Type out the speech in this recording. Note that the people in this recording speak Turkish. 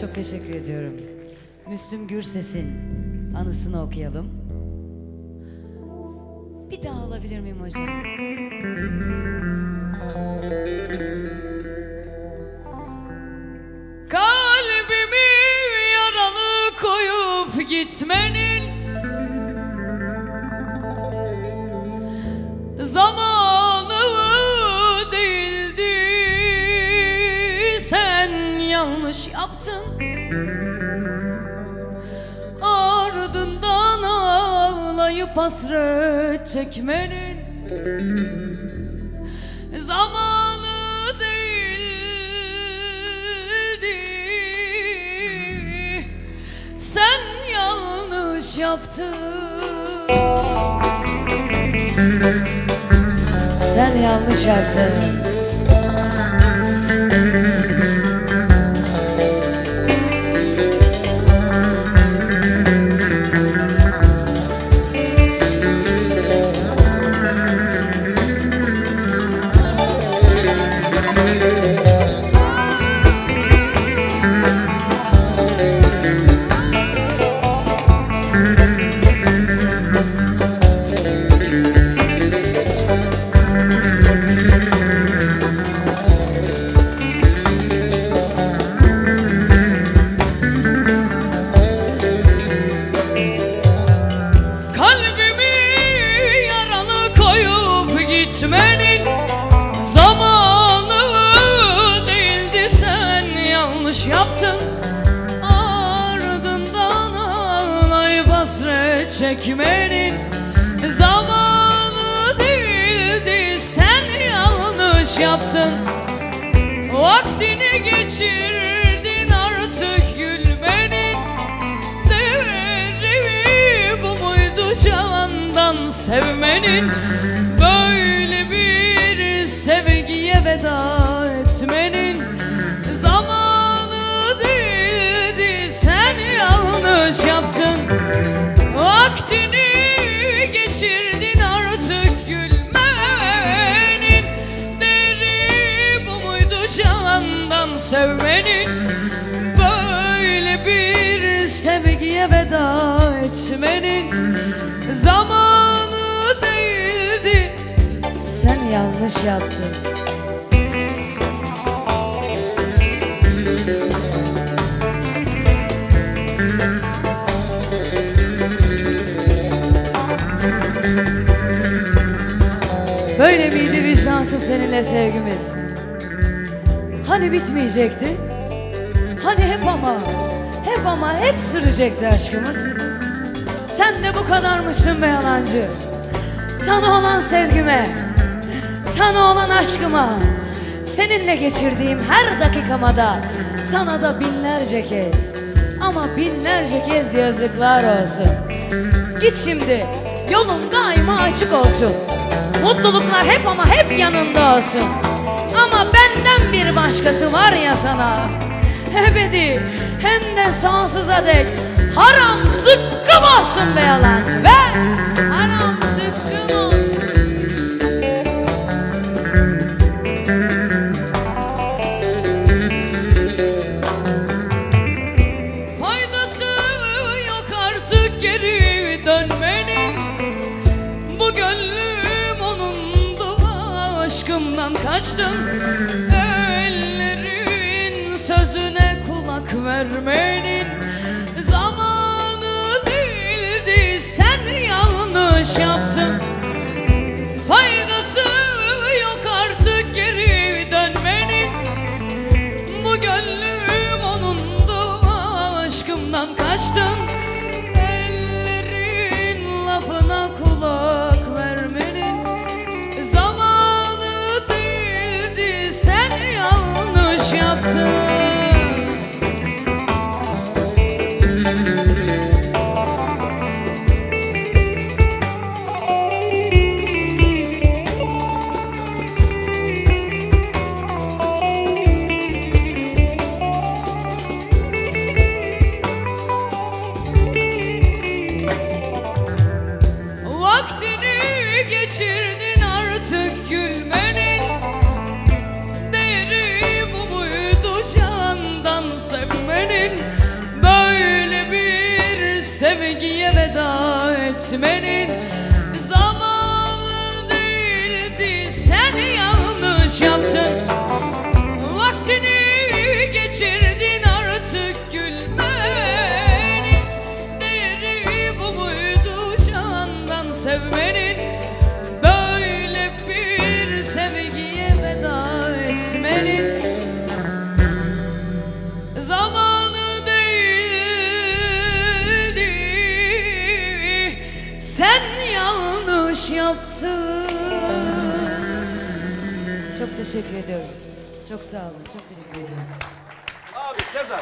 Çok teşekkür ediyorum. Müslüm Gürses'in anısını okuyalım. Bir daha alabilir miyim hocam? Kalbimi yaralı koyup gitmenin Zamanı değildi Sen yanlış yaptın. Ardından ağlayıp hasret çekmenin Zamanı değildi. Sen yanlış yaptın. Sen yanlış yaptın yanlış yaptın. Ardından ağlayıp hasret çekmenin zamanı değildi sen yanlış yaptın. Vaktini geçirdin artık gülmenin Değeri bu muydu candan sevmenin Böyle bir sevgiye veda etmenin değildi sen yanlış yaptın. Vaktini geçirdin artık gülmenin. Değeri bu muydu candan sevmenin? Böyle bir sevgiye veda etmenin. Zamanı değildi Sen yanlış yaptın Böyle miydi vicdansız seninle sevgimiz? Hani bitmeyecekti? Hani hep ama, hep ama hep sürecekti aşkımız? Sen de bu kadar mısın be yalancı? Sana olan sevgime, sana olan aşkıma, seninle geçirdiğim her dakikama da sana da binlerce kez ama binlerce kez yazıklar olsun. Git şimdi, yolun daima açık olsun. Mutluluklar hep ama hep yanında olsun. Ama benden bir başkası var ya sana. Ebedi hem de sonsuza dek haram zıkkım olsun be yalancı ve haram kaçtın Ellerin sözüne kulak vermenin Zamanı değildi sen yanlış yaptın geçirdin artık gülmenin Değeri bu muydu candan sevmenin. Böyle bir sevgiye veda etmenin. Zaman yaptın Çok teşekkür ediyorum. Çok sağ olun. Çok teşekkür ederim. Abi Sezer.